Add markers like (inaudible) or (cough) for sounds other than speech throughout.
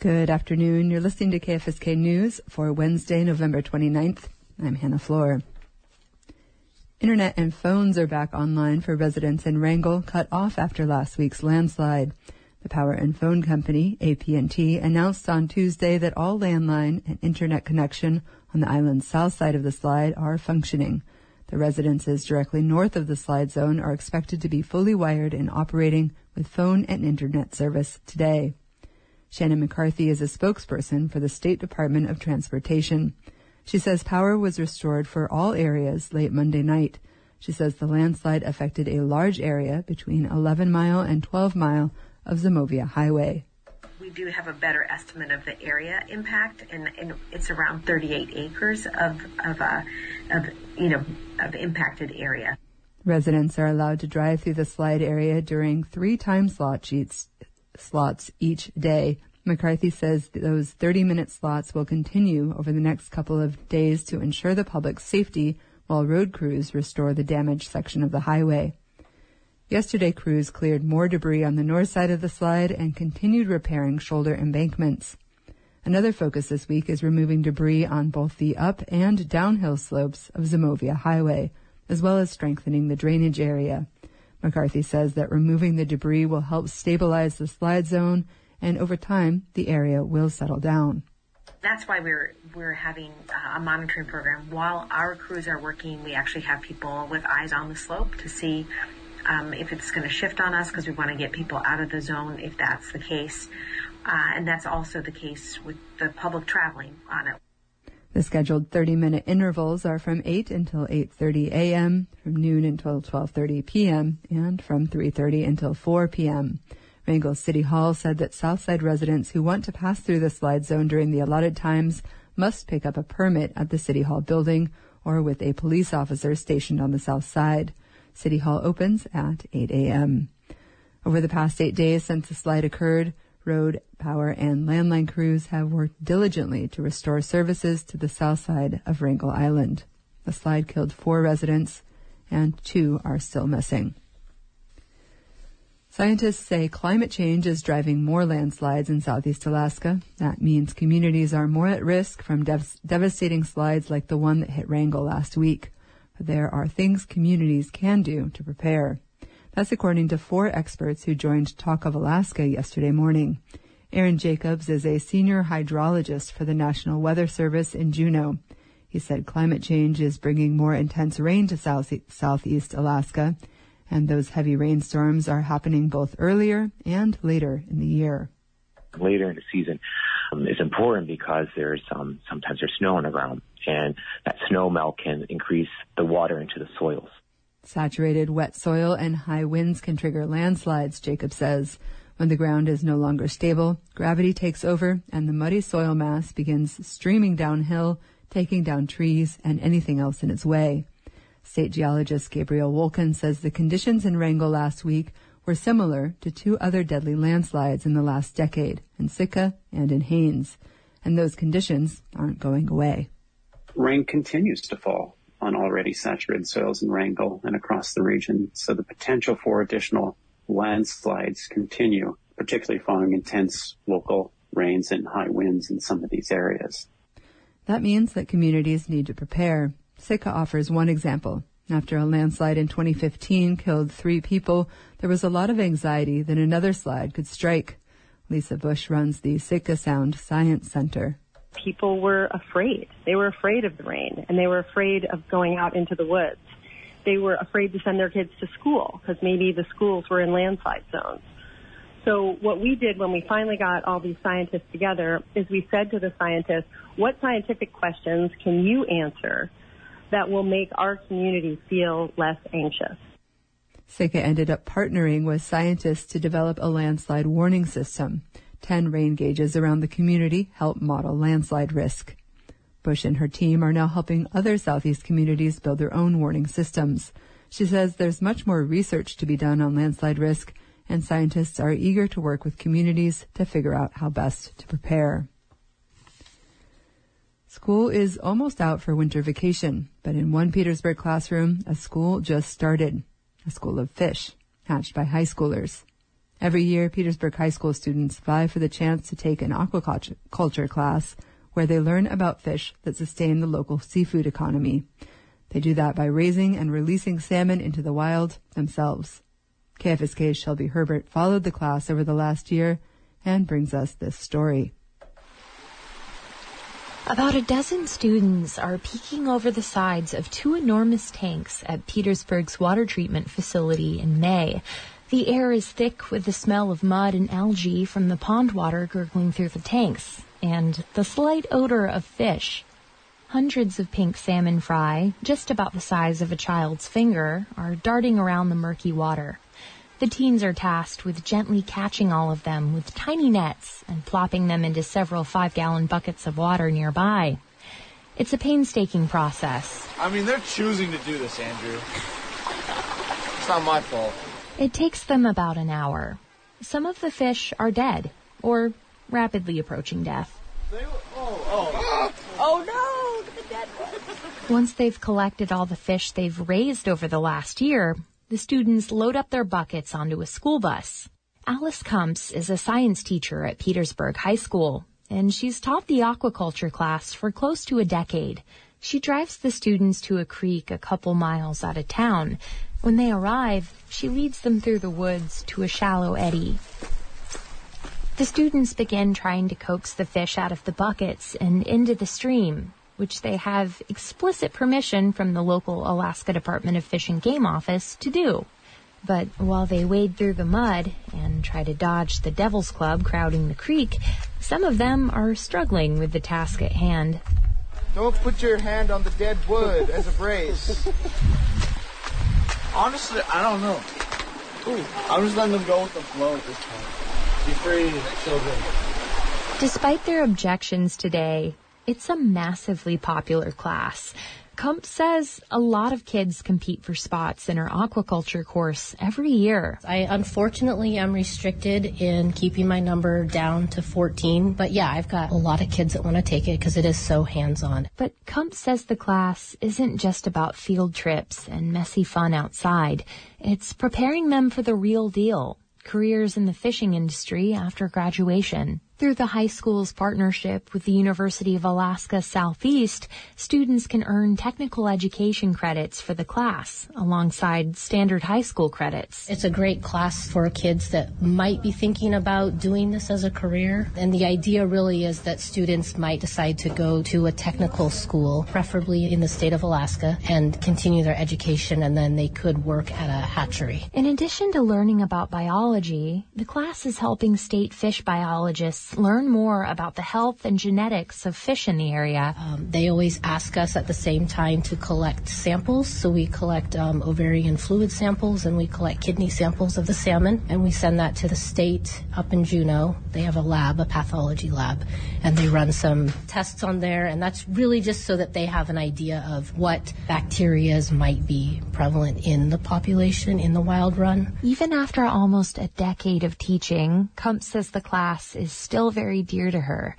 Good afternoon. You're listening to KFSK News for Wednesday, November 29th. I'm Hannah Floor. Internet and phones are back online for residents in Wrangell, cut off after last week's landslide. The power and phone company, AP&T, announced on Tuesday that all landline and internet connection on the island's south side of the slide are functioning. The residences directly north of the slide zone are expected to be fully wired and operating with phone and internet service today. Shannon McCarthy is a spokesperson for the State Department of Transportation. She says power was restored for all areas late Monday night. She says the landslide affected a large area between 11 Mile and 12 Mile of Zimovia Highway. We do have a better estimate of the area impact, and, and it's around 38 acres of of, uh, of you know of impacted area. Residents are allowed to drive through the slide area during three time slot sheets, slots each day. McCarthy says those 30 minute slots will continue over the next couple of days to ensure the public's safety while road crews restore the damaged section of the highway. Yesterday, crews cleared more debris on the north side of the slide and continued repairing shoulder embankments. Another focus this week is removing debris on both the up and downhill slopes of Zimovia Highway, as well as strengthening the drainage area. McCarthy says that removing the debris will help stabilize the slide zone, and over time, the area will settle down. That's why we're we're having a monitoring program while our crews are working. We actually have people with eyes on the slope to see um, if it's going to shift on us because we want to get people out of the zone if that's the case. Uh, and that's also the case with the public traveling on it. The scheduled 30-minute intervals are from 8 until 8:30 a.m., from noon until 12:30 p.m., and from 3:30 until 4 p.m. Wrangell City Hall said that Southside residents who want to pass through the slide zone during the allotted times must pick up a permit at the City Hall building or with a police officer stationed on the south side. City Hall opens at 8 a.m. Over the past eight days since the slide occurred, road, power, and landline crews have worked diligently to restore services to the south side of Wrangell Island. The slide killed four residents, and two are still missing. Scientists say climate change is driving more landslides in southeast Alaska. That means communities are more at risk from dev- devastating slides like the one that hit Wrangell last week But there are things communities can do to prepare. That's according to four experts who joined Talk of Alaska yesterday morning. Aaron Jacobs is a senior hydrologist for the National Weather Service in Juneau. He said climate change is bringing more intense rain to south, southeast Alaska, and those heavy rainstorms are happening both earlier and later in the year. Later in the season um, is important because there's um, sometimes there's snow on the ground and that snow melt can increase the water into the soils. Saturated wet soil and high winds can trigger landslides, Jacob says. When the ground is no longer stable, gravity takes over and the muddy soil mass begins streaming downhill, taking down trees and anything else in its way. State geologist Gabriel Wolken says the conditions in Wrangell last week were similar to two other deadly landslides in the last decade, in Sitka and in Haines. And those conditions aren't going away rain continues to fall on already saturated soils in Wrangell and across the region. So the potential for additional landslides continue, particularly following intense local rains and high winds in some of these areas. That means that communities need to prepare. Sitka offers one example. After a landslide in 2015 killed three people, there was a lot of anxiety that another slide could strike. Lisa Busch runs the Sitka Sound Science Center people were afraid. They were afraid of the rain and they were afraid of going out into the woods. They were afraid to send their kids to school because maybe the schools were in landslide zones. So what we did when we finally got all these scientists together is we said to the scientists, what scientific questions can you answer that will make our community feel less anxious? Sitka ended up partnering with scientists to develop a landslide warning system. 10 rain gauges around the community help model landslide risk. Busch and her team are now helping other Southeast communities build their own warning systems. She says there's much more research to be done on landslide risk, and scientists are eager to work with communities to figure out how best to prepare. School is almost out for winter vacation, but in one Petersburg classroom, a school just started. A school of fish, hatched by high schoolers. Every year, Petersburg High School students vie for the chance to take an aquaculture class where they learn about fish that sustain the local seafood economy. They do that by raising and releasing salmon into the wild themselves. KFSK's Shelby Herbert followed the class over the last year and brings us this story. About a dozen students are peeking over the sides of two enormous tanks at Petersburg's water treatment facility in May. The air is thick with the smell of mud and algae from the pond water gurgling through the tanks, and the slight odor of fish. Hundreds of pink salmon fry, just about the size of a child's finger, are darting around the murky water. The teens are tasked with gently catching all of them with tiny nets and plopping them into several five gallon buckets of water nearby. It's a painstaking process. I mean, they're choosing to do this, Andrew. It's not my fault. It takes them about an hour. Some of the fish are dead or rapidly approaching death. They, oh, oh. oh no, the dead ones. Once they've collected all the fish they've raised over the last year, the students load up their buckets onto a school bus. Alice Kumps is a science teacher at Petersburg High School, and she's taught the aquaculture class for close to a decade. She drives the students to a creek a couple miles out of town. When they arrive, she leads them through the woods to a shallow eddy. The students begin trying to coax the fish out of the buckets and into the stream, which they have explicit permission from the local Alaska Department of Fish and Game Office to do. But while they wade through the mud and try to dodge the Devil's Club crowding the creek, some of them are struggling with the task at hand. Don't put your hand on the dead wood as a brace. Honestly, I don't know. Ooh, I'm just letting them go with the flow at this point. Be free, children. Despite their objections today, it's a massively popular class. Kump says a lot of kids compete for spots in her aquaculture course every year. I unfortunately am restricted in keeping my number down to 14, but yeah, I've got a lot of kids that want to take it because it is so hands-on. But Kump says the class isn't just about field trips and messy fun outside. It's preparing them for the real deal, careers in the fishing industry after graduation. Through the high school's partnership with the University of Alaska Southeast, students can earn technical education credits for the class alongside standard high school credits. It's a great class for kids that might be thinking about doing this as a career. And the idea really is that students might decide to go to a technical school, preferably in the state of Alaska, and continue their education and then they could work at a hatchery. In addition to learning about biology, the class is helping state fish biologists learn more about the health and genetics of fish in the area. Um, they always ask us at the same time to collect samples. So we collect um, ovarian fluid samples and we collect kidney samples of the salmon and we send that to the state up in Juneau. They have a lab, a pathology lab, and they run some tests on there. And that's really just so that they have an idea of what bacterias might be prevalent in the population in the wild run. Even after almost a decade of teaching, Kump says the class is still still very dear to her.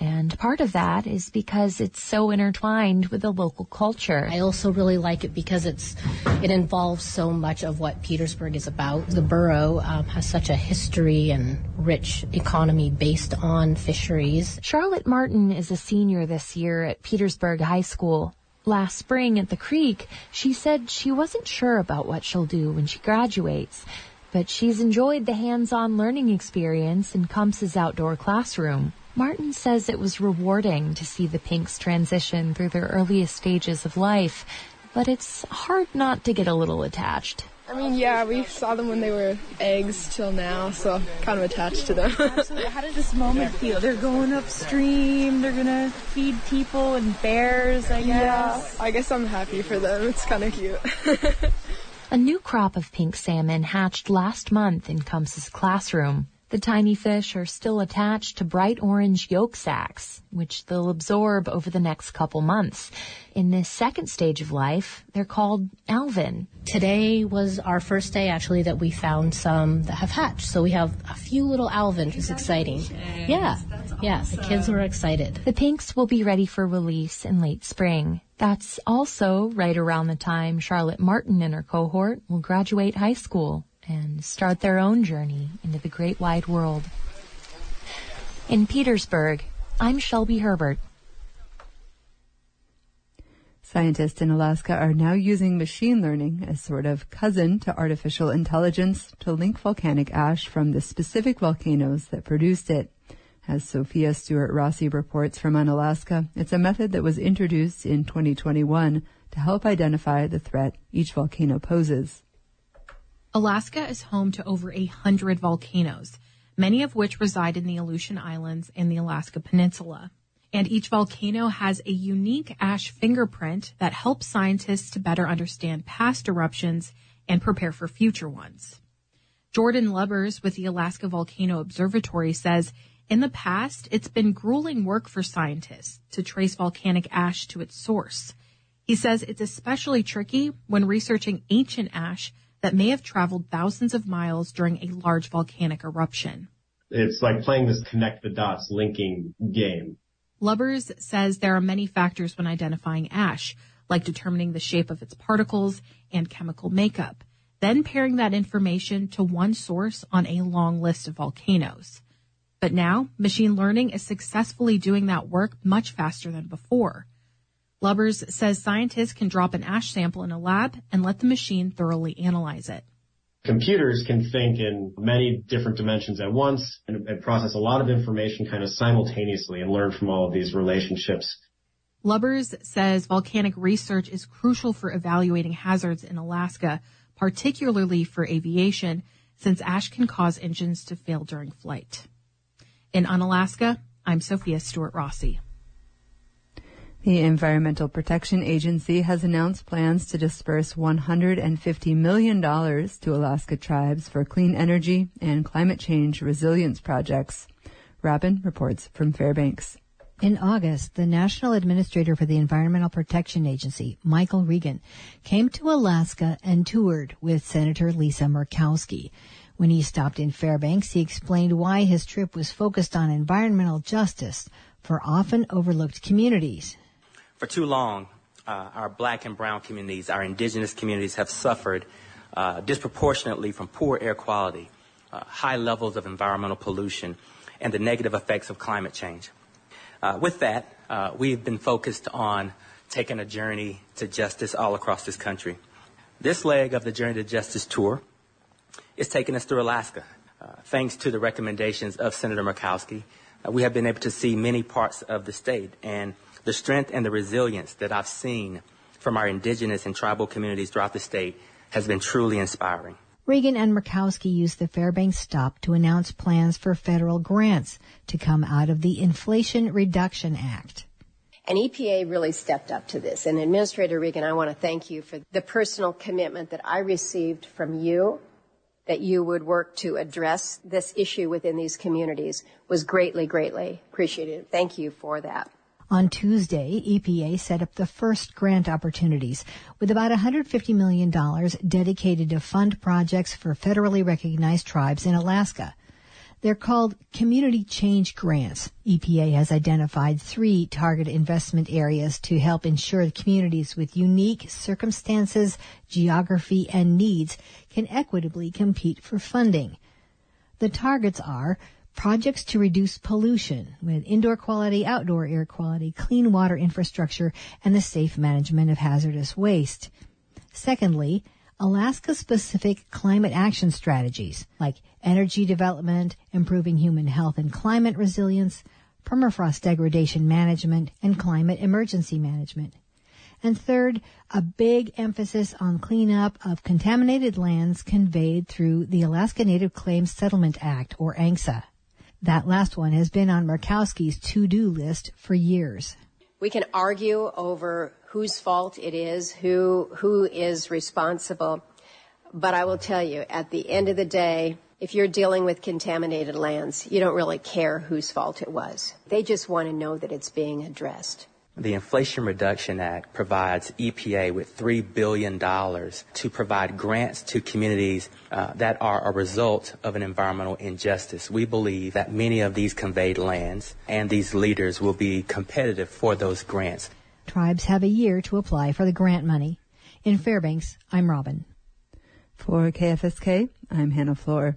And part of that is because it's so intertwined with the local culture. I also really like it because it's it involves so much of what Petersburg is about. The borough um, has such a history and rich economy based on fisheries. Charlotte Martin is a senior this year at Petersburg High School. Last spring at the creek, she said she wasn't sure about what she'll do when she graduates but she's enjoyed the hands-on learning experience in Kumps's outdoor classroom. Martin says it was rewarding to see the Pinks transition through their earliest stages of life, but it's hard not to get a little attached. I mean, yeah, we saw them when they were eggs till now, so kind of attached to them. (laughs) Absolutely. How does this moment feel? They're going upstream, they're gonna feed people and bears, I guess. Yeah, I guess I'm happy for them. It's kind of cute. (laughs) A new crop of pink salmon hatched last month in Kumps's classroom. The tiny fish are still attached to bright orange yolk sacs, which they'll absorb over the next couple months. In this second stage of life, they're called alevin. Today was our first day actually that we found some that have hatched. So we have a few little alevin, which is exciting. Yeah. Yeah, the kids were excited. The pinks will be ready for release in late spring. That's also right around the time Charlotte Martin and her cohort will graduate high school. and start their own journey into the great wide world. In Petersburg, I'm Shelby Herbert. Scientists in Alaska are now using machine learning as sort of cousin to artificial intelligence to link volcanic ash from the specific volcanoes that produced it. As Sofia Stuart-Rasi reports from Unalaska, it's a method that was introduced in 2021 to help identify the threat each volcano poses. Alaska is home to over a hundred volcanoes, many of which reside in the Aleutian Islands and the Alaska Peninsula. And each volcano has a unique ash fingerprint that helps scientists to better understand past eruptions and prepare for future ones. Jordan Lubbers with the Alaska Volcano Observatory says in the past, it's been grueling work for scientists to trace volcanic ash to its source. He says it's especially tricky when researching ancient ash that may have traveled thousands of miles during a large volcanic eruption. It's like playing this connect the dots linking game. Lubbers says there are many factors when identifying ash, like determining the shape of its particles and chemical makeup, then pairing that information to one source on a long list of volcanoes. But now, machine learning is successfully doing that work much faster than before. Lubbers says scientists can drop an ash sample in a lab and let the machine thoroughly analyze it. Computers can think in many different dimensions at once and, and process a lot of information kind of simultaneously and learn from all of these relationships. Lubbers says volcanic research is crucial for evaluating hazards in Alaska, particularly for aviation, since ash can cause engines to fail during flight. In Unalaska, I'm Sofia Stuart-Rasi. The Environmental Protection Agency has announced plans to disperse $150 million to Alaska tribes for clean energy and climate change resilience projects. Robyne reports from Fairbanks. In August, the National Administrator for the Environmental Protection Agency, Michael Regan, came to Alaska and toured with Senator Lisa Murkowski. When he stopped in Fairbanks, he explained why his trip was focused on environmental justice for often overlooked communities. For too long, uh, our black and brown communities, our indigenous communities have suffered uh, disproportionately from poor air quality, uh, high levels of environmental pollution, and the negative effects of climate change. Uh, with that, uh, we've been focused on taking a journey to justice all across this country. This leg of the Journey to Justice tour is taking us through Alaska. Uh, thanks to the recommendations of Senator Murkowski, uh, we have been able to see many parts of the state and the strength and the resilience that I've seen from our indigenous and tribal communities throughout the state has been truly inspiring. Regan and Murkowski used the Fairbanks stop to announce plans for federal grants to come out of the Inflation Reduction Act. And EPA really stepped up to this. And Administrator Regan, I want to thank you for the personal commitment that I received from you that you would work to address this issue within these communities was greatly, greatly appreciated. Thank you for that. On Tuesday, EPA set up the first grant opportunities with about $150 million dedicated to fund projects for federally recognized tribes in Alaska. They're called Community Change Grants. EPA has identified three target investment areas to help ensure communities with unique circumstances, geography, and needs can equitably compete for funding. The targets are projects to reduce pollution with indoor quality, outdoor air quality, clean water infrastructure, and the safe management of hazardous waste. Secondly, Alaska specific climate action strategies like energy development, improving human health and climate resilience, permafrost degradation management, and climate emergency management. And third, a big emphasis on cleanup of contaminated lands conveyed through the Alaska Native Claims Settlement Act, or ANCSA. That last one has been on Murkowski's to-do list for years. We can argue over whose fault it is, who, who is responsible. But I will tell you, at the end of the day, if you're dealing with contaminated lands, you don't really care whose fault it was. They just want to know that it's being addressed. The Inflation Reduction Act provides EPA with $3 billion to provide grants to communities uh, that are a result of an environmental injustice. We believe that many of these conveyed lands and these leaders will be competitive for those grants. Tribes have a year to apply for the grant money. In Fairbanks, I'm Robyne. For KFSK, I'm Hannah Floor.